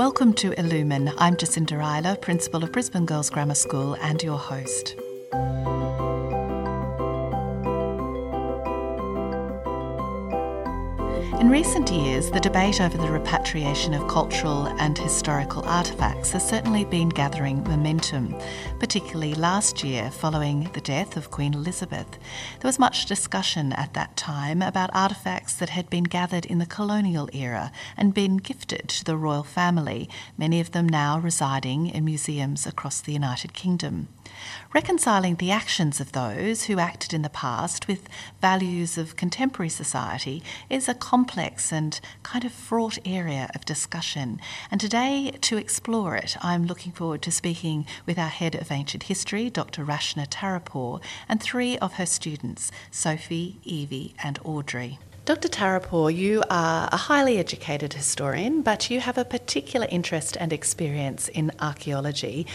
Welcome to Illumine. I'm Jacinda Euler, Principal of Brisbane Girls Grammar School, and your host. Recent years, the debate over the repatriation of cultural and historical artefacts has certainly been gathering momentum, particularly last year following the death of Queen Elizabeth. There was much discussion at that time about artefacts that had been gathered in the colonial era and been gifted to the royal family, many of them now residing in museums across the United Kingdom. Reconciling the actions of those who acted in the past with values of contemporary society is a complex and kind of fraught area of discussion. And today, to explore it, I'm looking forward to speaking with our head of ancient history, Dr. Rashna Tarapoor, and three of her students, Sophie, Evie, and Audrey. Dr. Tarapoor, you are a highly educated historian, but you have a particular interest and experience in archaeology.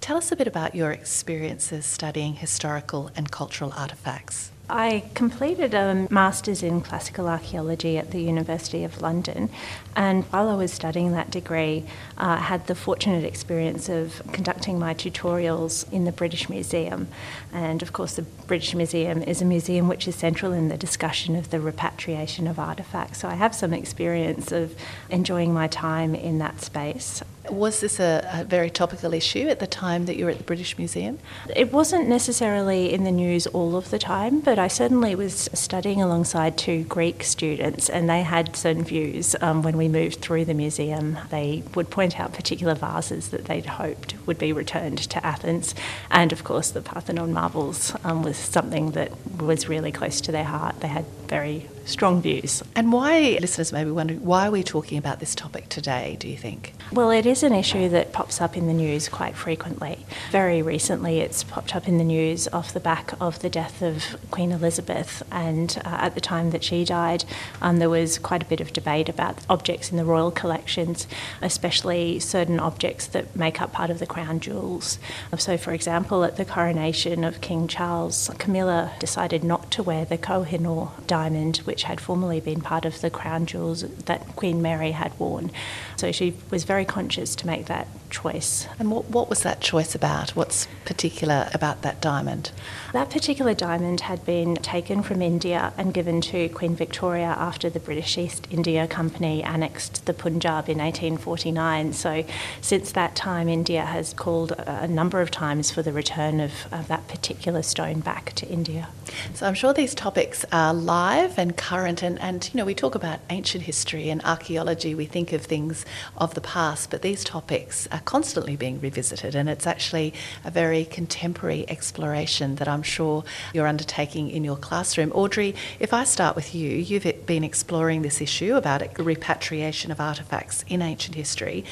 Tell us a bit about your experiences studying historical and cultural artefacts. I completed a master's in classical archaeology at the University of London, and while I was studying that degree, I uh, had the fortunate experience of conducting my tutorials in the British Museum. And of course, the British Museum is a museum which is central in the discussion of the repatriation of artefacts. So I have some experience of enjoying my time in that space. Was this a, a, very topical issue at the time that you were at the British Museum? It wasn't necessarily in the news all of the time, but I certainly was studying alongside two Greek students, and they had certain views. Um, when we moved through the museum, they would point out particular vases that they'd hoped would be returned to Athens, and of course, the Parthenon marbles um, was something that was really close to their heart. They had very strong views. And why, listeners may be wondering, why are we talking about this topic today, do you think? Well, it is an issue that pops up in the news quite frequently. Very recently, it's popped up in the news off the back of the death of Queen Elizabeth, and uh, at the time that she died, um, there was quite a bit of debate about objects in the royal collections, especially certain objects that make up part of the crown jewels. So, for example, at the coronation of King Charles, Camilla decided not to wear the Koh-i-Noor diamond, which had formerly been part of the crown jewels that Queen Mary had worn. So she was very conscious to make that choice. And what, what was that choice about? What's particular about that diamond? That particular diamond had been taken from India and given to Queen Victoria after the British East India Company annexed the Punjab in 1849. So, since that time, India has called a number of times for the return of, of that particular stone back to India. So, I'm sure these topics are live and current, and, and you know, we talk about ancient history and archaeology, we think of things of the past, but these topics are constantly being revisited, and it's actually a very contemporary exploration that I'm sure you're undertaking in your classroom. Audrey, if I start with you, you've been exploring this issue about repatriation of artefacts in ancient history.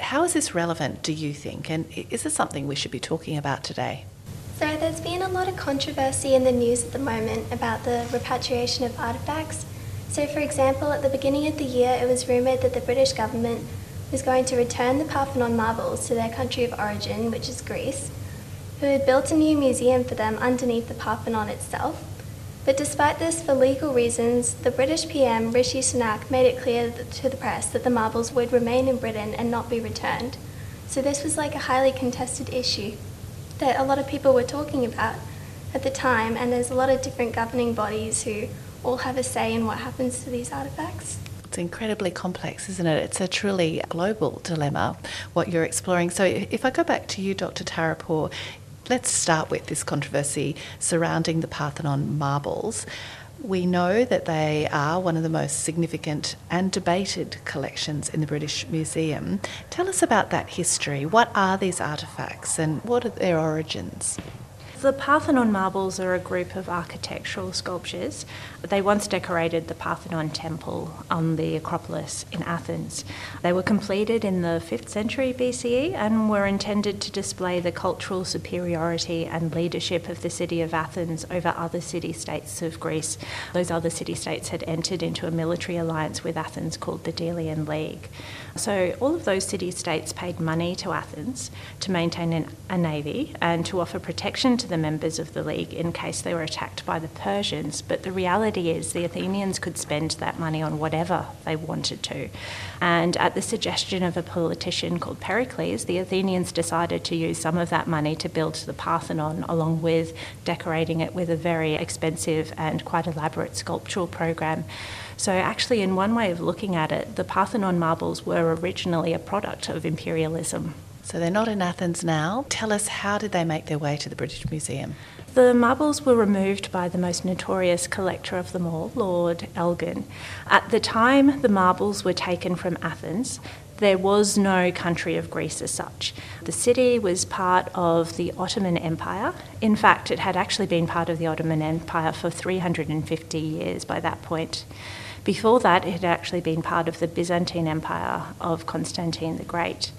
How is this relevant, do you think, and is this something we should be talking about today? So, there's been a lot of controversy in the news at the moment about the repatriation of artefacts. So, for example, at the beginning of the year, it was rumoured that the British government was going to return the Parthenon marbles to their country of origin, which is Greece, who had built a new museum for them underneath the Parthenon itself. But despite this, for legal reasons, the British PM Rishi Sunak made it clear to the press that the marbles would remain in Britain and not be returned. So this was like a highly contested issue that a lot of people were talking about at the time, and there's a lot of different governing bodies who all have a say in what happens to these artefacts. It's incredibly complex, isn't it? It's a truly global dilemma, what you're exploring. So, if I go back to you, Dr. Tarapoor, let's start with this controversy surrounding the Parthenon marbles. We know that they are one of the most significant and debated collections in the British Museum. Tell us about that history. What are these artefacts and what are their origins? The Parthenon marbles are a group of architectural sculptures. They once decorated the Parthenon temple on the Acropolis in Athens. They were completed in the 5th century BCE and were intended to display the cultural superiority and leadership of the city of Athens over other city states of Greece. Those other city states had entered into a military alliance with Athens called the Delian League. So all of those city states paid money to Athens to maintain an, a navy and to offer protection to the members of the League in case they were attacked by the Persians. But the reality is the Athenians could spend that money on whatever they wanted to. And at the suggestion of a politician called Pericles, the Athenians decided to use some of that money to build the Parthenon, along with decorating it with a very expensive and quite elaborate sculptural program. So, actually, in one way of looking at it, the Parthenon marbles were originally a product of imperialism. So they're not in Athens now. Tell us, how did they make their way to the British Museum? The marbles were removed by the most notorious collector of them all, Lord Elgin. At the time the marbles were taken from Athens, there was no country of Greece as such. The city was part of the Ottoman Empire. In fact, it had actually been part of the Ottoman Empire for 350 years by that point. Before that, it had actually been part of the Byzantine Empire of Constantine the Great.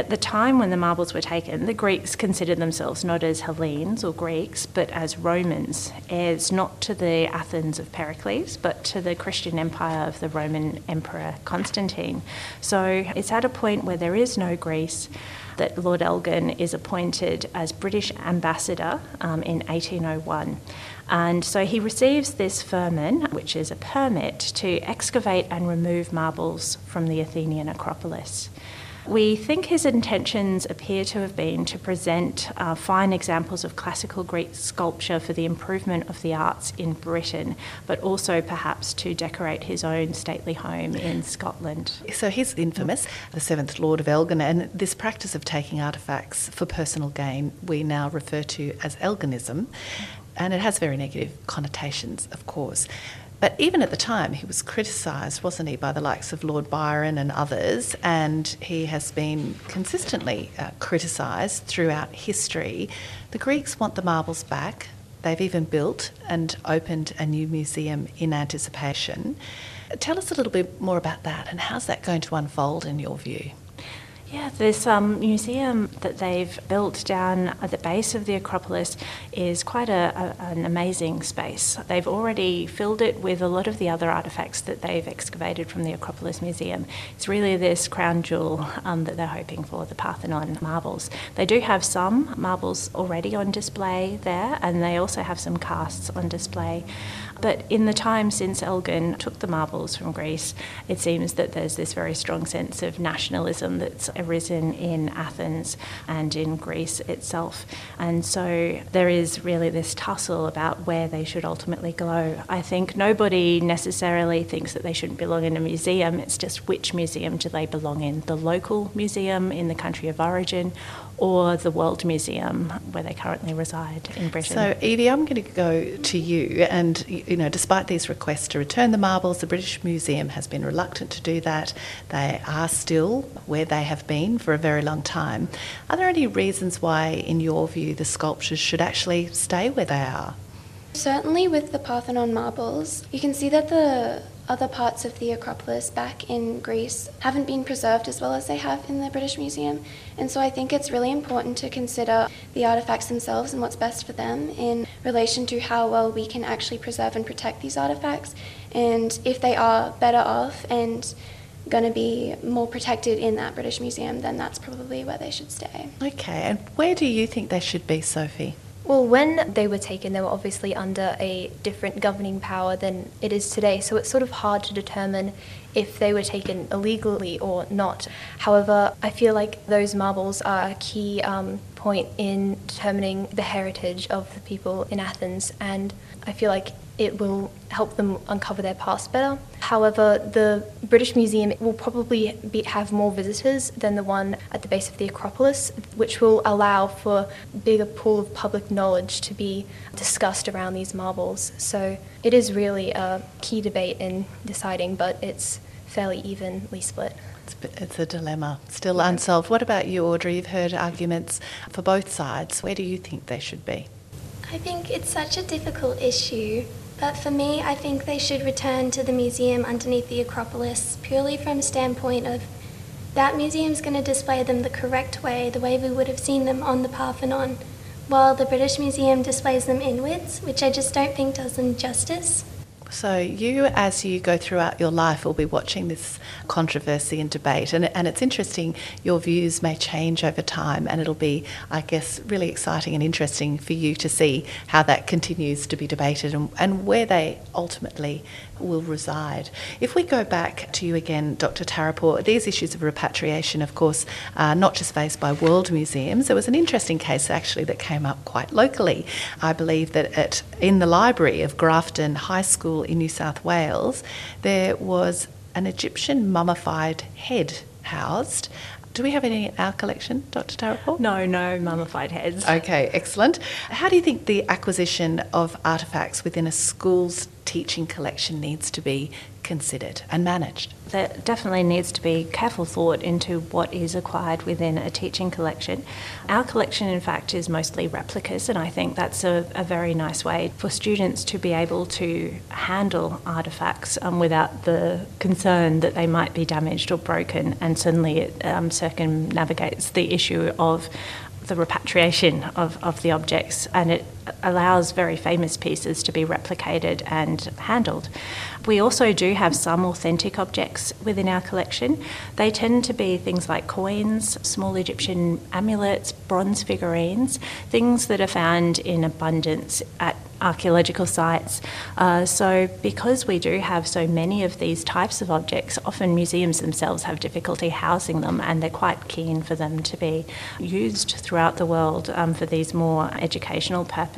At the time when the marbles were taken, the Greeks considered themselves not as Hellenes or Greeks, but as Romans, heirs not to the Athens of Pericles, but to the Christian empire of the Roman Emperor Constantine. So it's at a point where there is no Greece that Lord Elgin is appointed as British ambassador um, in 1801. And so he receives this firman, which is a permit to excavate and remove marbles from the Athenian Acropolis. We think his intentions appear to have been to present uh, fine examples of classical Greek sculpture for the improvement of the arts in Britain, but also perhaps to decorate his own stately home in Scotland. So he's infamous, the seventh Lord of Elgin, and this practice of taking artefacts for personal gain we now refer to as Elginism, and it has very negative connotations, of course. But even at the time, he was criticised, wasn't he, by the likes of Lord Byron and others, and he has been consistently uh, criticised throughout history. The Greeks want the marbles back. They've even built and opened a new museum in anticipation. Tell us a little bit more about that and how's that going to unfold in your view? Yeah, this um, museum that they've built down at the base of the Acropolis is quite a, a, an amazing space. They've already filled it with a lot of the other artefacts that they've excavated from the Acropolis Museum. It's really this crown jewel um, that they're hoping for, the Parthenon marbles. They do have some marbles already on display there, and they also have some casts on display. But in the time since Elgin took the marbles from Greece, it seems that there's this very strong sense of nationalism that's arisen in Athens and in Greece itself. And so there is really this tussle about where they should ultimately go. I think nobody necessarily thinks that they shouldn't belong in a museum, it's just which museum do they belong in? The local museum in the country of origin or the World Museum where they currently reside in Britain. So, Evie, I'm going to go to you. And, you know, despite these requests to return the marbles, the British Museum has been reluctant to do that. They are still where they have been for a very long time. Are there any reasons why, in your view, the sculptures should actually stay where they are? Certainly, with the Parthenon marbles, you can see that the other parts of the Acropolis back in Greece haven't been preserved as well as they have in the British Museum. And so I think it's really important to consider the artifacts themselves and what's best for them in relation to how well we can actually preserve and protect these artifacts. And if they are better off and going to be more protected in that British Museum, then that's probably where they should stay. Okay, and where do you think they should be, Sophie? Well, when they were taken, they were obviously under a different governing power than it is today, so it's sort of hard to determine if they were taken illegally or not. However, I feel like those marbles are a key um, point in determining the heritage of the people in Athens, and I feel like it will help them uncover their past better. However, the British Museum will probably be, have more visitors than the one at the base of the Acropolis, which will allow for a bigger pool of public knowledge to be discussed around these marbles. So it is really a key debate in deciding, but it's fairly evenly split. It's a dilemma, still unsolved. What about you, Audrey? You've heard arguments for both sides. Where do you think they should be? I think it's such a difficult issue but for me, I think they should return to the museum underneath the Acropolis purely from a standpoint of that museum's going to display them the correct way, the way we would have seen them on the Parthenon, while the British Museum displays them inwards, which I just don't think does them justice. So, you, as you go throughout your life, will be watching this controversy and debate. And, and it's interesting, your views may change over time, and it'll be, I guess, really exciting and interesting for you to see how that continues to be debated and, and where they ultimately will reside. If we go back to you again, Dr. Tarapo, these issues of repatriation, of course, are not just faced by world museums. There was an interesting case actually that came up quite locally. I believe that at, in the library of Grafton High School in New South Wales, there was an Egyptian mummified head housed. Do we have any in our collection, Dr. Tarapo? No, no mummified heads. Okay, excellent. How do you think the acquisition of artefacts within a school's teaching collection needs to be considered and managed? There definitely needs to be careful thought into what is acquired within a teaching collection. Our collection, in fact, is mostly replicas, and I think that's a, a very nice way for students to be able to handle artefacts um, without the concern that they might be damaged or broken, and certainly it um, circumnavigates the issue of the repatriation of, of the objects and it allows very famous pieces to be replicated and handled. We also do have some authentic objects within our collection. They tend to be things like coins, small Egyptian amulets, bronze figurines, things that are found in abundance at archaeological sites. Uh, so, because we do have so many of these types of objects, often museums themselves have difficulty housing them and they're quite keen for them to be used throughout the world um, for these more educational purposes.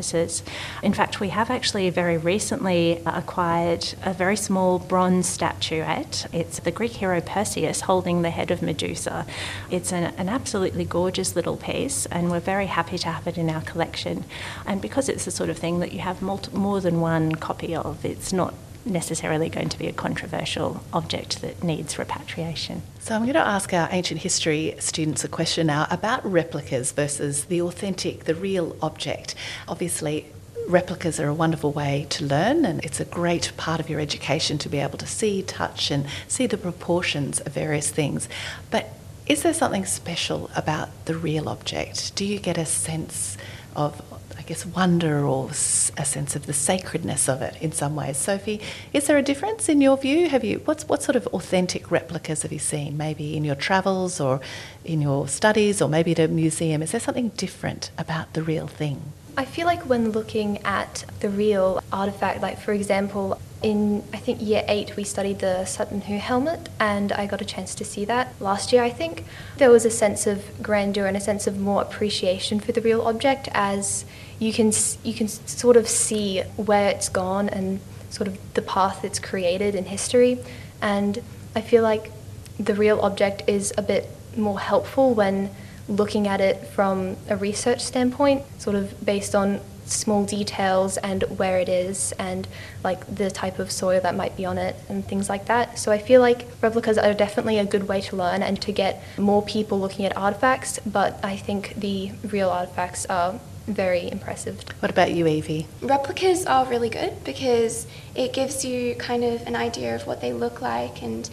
In fact, we have actually very recently acquired a very small bronze statuette. It's the Greek hero Perseus holding the head of Medusa. It's an, an absolutely gorgeous little piece, and we're very happy to have it in our collection. And because it's the sort of thing that you have have multi- more than one copy of. It's not necessarily going to be a controversial object that needs repatriation. So, I'm going to ask our ancient history students a question now about replicas versus the authentic, the real object. Obviously, replicas are a wonderful way to learn, and it's a great part of your education to be able to see, touch, and see the proportions of various things. But is there something special about the real object? Do you get a sense of I guess, wonder or a sense of the sacredness of it in some ways. Sophie, is there a difference in your view? Have you what's what sort of authentic replicas have you seen? Maybe in your travels or in your studies, or maybe at a museum. Is there something different about the real thing? I feel like when looking at the real artifact, like for example, in I think year eight we studied the Sutton Hoo helmet and I got a chance to see that last year I think. There was a sense of grandeur and a sense of more appreciation for the real object as you can you can sort of see where it's gone and sort of the path it's created in history and I feel like the real object is a bit more helpful when looking at it from a research standpoint, sort of based on small details and where it is and like the type of soil that might be on it and things like that. So I feel like replicas are definitely a good way to learn and to get more people looking at artifacts, but I think the real artifacts are very impressive. What about you, Evie? Replicas are really good because it gives you kind of an idea of what they look like and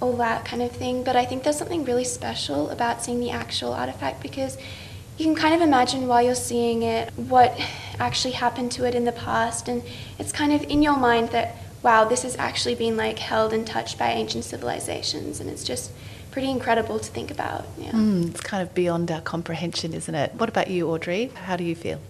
all that kind of thing. But I think there's something really special about seeing the actual artifact because you can kind of imagine while you're seeing it what actually happened to it in the past, and it's kind of in your mind that wow, this has actually been like held and touched by ancient civilizations, and it's just pretty incredible to think about. Yeah. Mm, it's kind of beyond our comprehension, isn't it? What about you, Audrey? How do you feel?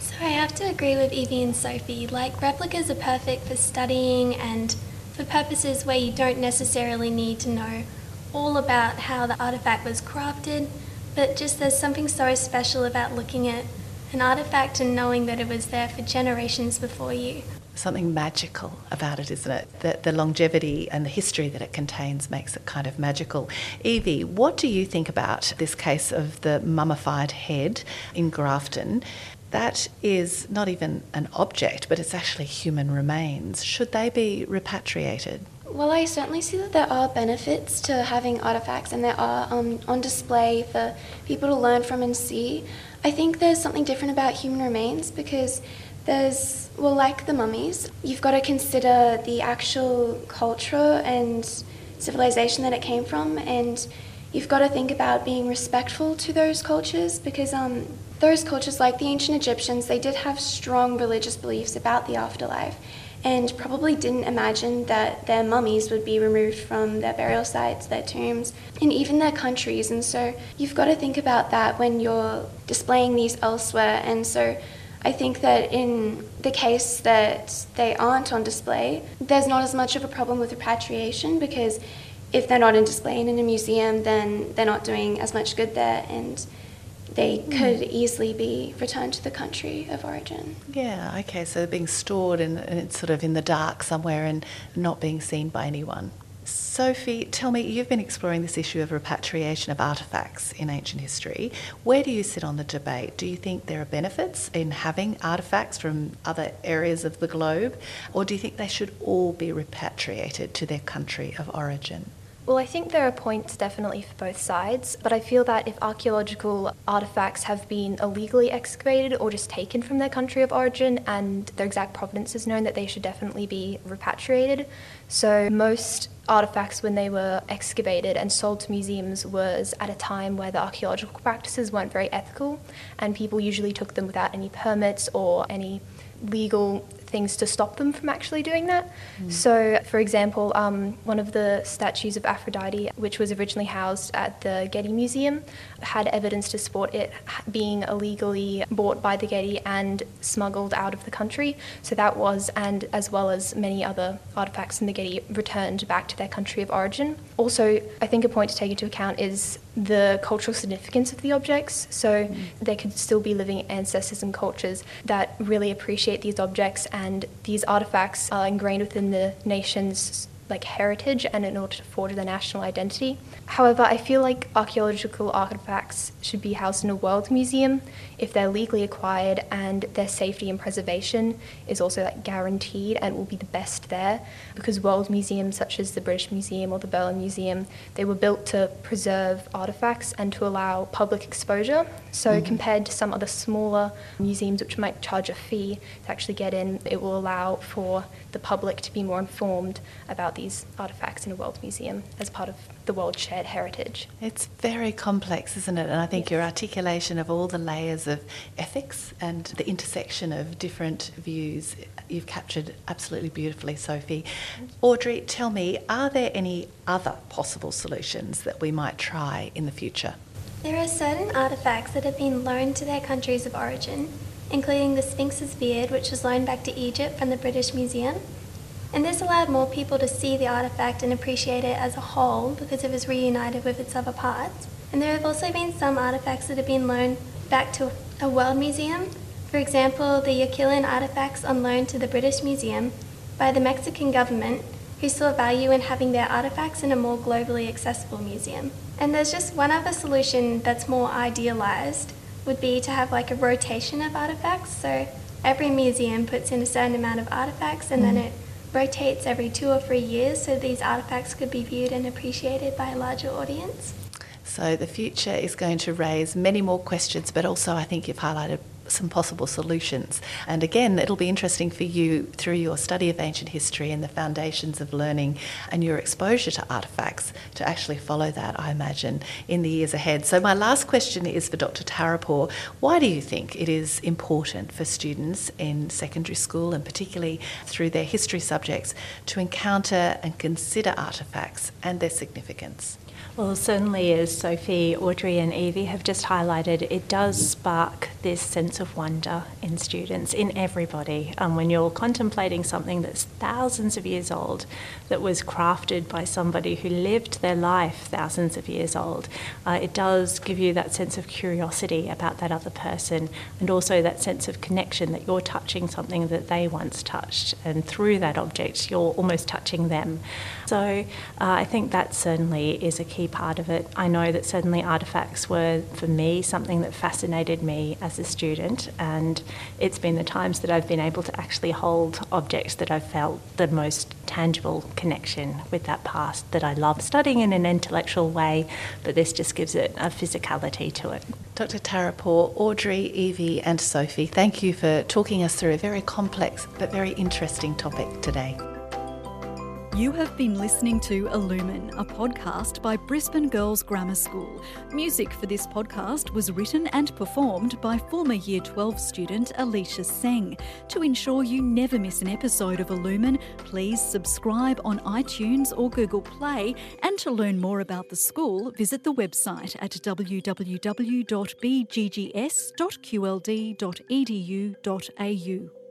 So I have to agree with Evie and Sophie. Like replicas are perfect for studying and for purposes where you don't necessarily need to know all about how the artifact was crafted but just there's something so special about looking at an artifact and knowing that it was there for generations before you. Something magical about it, isn't it? The, the longevity and the history that it contains makes it kind of magical. Evie, what do you think about this case of the mummified head in Grafton? That is not even an object, but it's actually human remains. Should they be repatriated? Well, I certainly see that there are benefits to having artifacts and there are um, on display for people to learn from and see. I think there's something different about human remains because there's, well, like the mummies, you've got to consider the actual culture and civilization that it came from, and you've got to think about being respectful to those cultures because um, those cultures, like the ancient Egyptians, they did have strong religious beliefs about the afterlife and probably didn't imagine that their mummies would be removed from their burial sites, their tombs, and even their countries. And so you've got to think about that when you're displaying these elsewhere. And so I think that in the case that they aren't on display, there's not as much of a problem with repatriation because if they're not in display in a museum, then they're not doing as much good there. And they hmm. could easily be returned to the country of origin. Yeah, okay, so they're being stored and, and it's sort of in the dark somewhere and not being seen by anyone. Sophie, tell me, you've been exploring this issue of repatriation of artefacts in ancient history. Where do you sit on the debate? Do you think there are benefits in having artefacts from other areas of the globe, or do you think they should all be repatriated to their country of origin? Well, I think there are points definitely for both sides, but I feel that if archaeological artifacts have been illegally excavated or just taken from their country of origin and their exact provenance is known, that they should definitely be repatriated. So, most artifacts, when they were excavated and sold to museums, was at a time where the archaeological practices weren't very ethical, and people usually took them without any permits or any legal things to stop them from actually doing that. Mm. So, for example, um, one of the statues of Aphrodite, which was originally housed at the Getty Museum, had evidence to support it being illegally bought by the Getty and smuggled out of the country. So that was, and as well as many other artifacts in the Getty, returned back to their country of origin. Also, I think a point to take into account is the cultural significance of the objects. So mm. there could still be living ancestors and cultures that really appreciate these objects, and these artifacts are ingrained within the nation's like heritage and in order to forge their national identity. However, I feel like archaeological artifacts should be housed in a world museum if they're legally acquired and their safety and preservation is also like guaranteed and will be the best there because world museums such as the British Museum or the Berlin Museum they were built to preserve artifacts and to allow public exposure so mm-hmm. compared to some other smaller museums which might charge a fee to actually get in it will allow for the public to be more informed about these artifacts in a world museum as part of the world shared heritage. It's very complex, isn't it? And I think yes. your articulation of all the layers of ethics and the intersection of different views, you've captured absolutely beautifully, Sophie. Audrey, tell me, are there any other possible solutions that we might try in the future? There are certain artefacts that have been loaned to their countries of origin, including the Sphinx's beard, which was loaned back to Egypt from the British Museum and this allowed more people to see the artifact and appreciate it as a whole because it was reunited with its other parts. And there have also been some artifacts that have been loaned back to a world museum. For example, the Yaxchilan artifacts on loan to the British Museum by the Mexican government, who saw value in having their artifacts in a more globally accessible museum. And there's just one other solution that's more idealized would be to have like a rotation of artifacts. So every museum puts in a certain amount of artifacts and mm. then it rotates every two or three years so these artefacts could be viewed and appreciated by a larger audience. So the future is going to raise many more questions, but also I think you've highlighted some possible solutions. And again, it'll be interesting for you through your study of ancient history and the foundations of learning and your exposure to artefacts to actually follow that, I imagine, in the years ahead. So, my last question is for Dr. Tarapour. Why do you think it is important for students in secondary school and particularly through their history subjects to encounter and consider artefacts and their significance? Well, certainly, as Sophie, Audrey, and Evie have just highlighted, it does spark this sense of wonder in students, in everybody. Um, when you're contemplating something that's thousands of years old, that was crafted by somebody who lived their life thousands of years old, uh, it does give you that sense of curiosity about that other person and also that sense of connection that you're touching something that they once touched. And through that object, you're almost touching them. So uh, I think that certainly is a key part of it. I know that certainly artefacts were, for me, something that fascinated me as a student, and it's been the times that I've been able to actually hold objects that I've felt the most tangible connection with that past that I love studying in an intellectual way, but this just gives it a physicality to it. Dr. Tarapour, Audrey, Evie, and Sophie, thank you for talking us through a very complex but very interesting topic today. You have been listening to Illumine, a podcast by Brisbane Girls Grammar School. Music for this podcast was written and performed by former Year 12 student Alicia Seng. To ensure you never miss an episode of Illumine, please subscribe on iTunes or Google Play. And to learn more about the school, visit the website at www.bggs.qld.edu.au.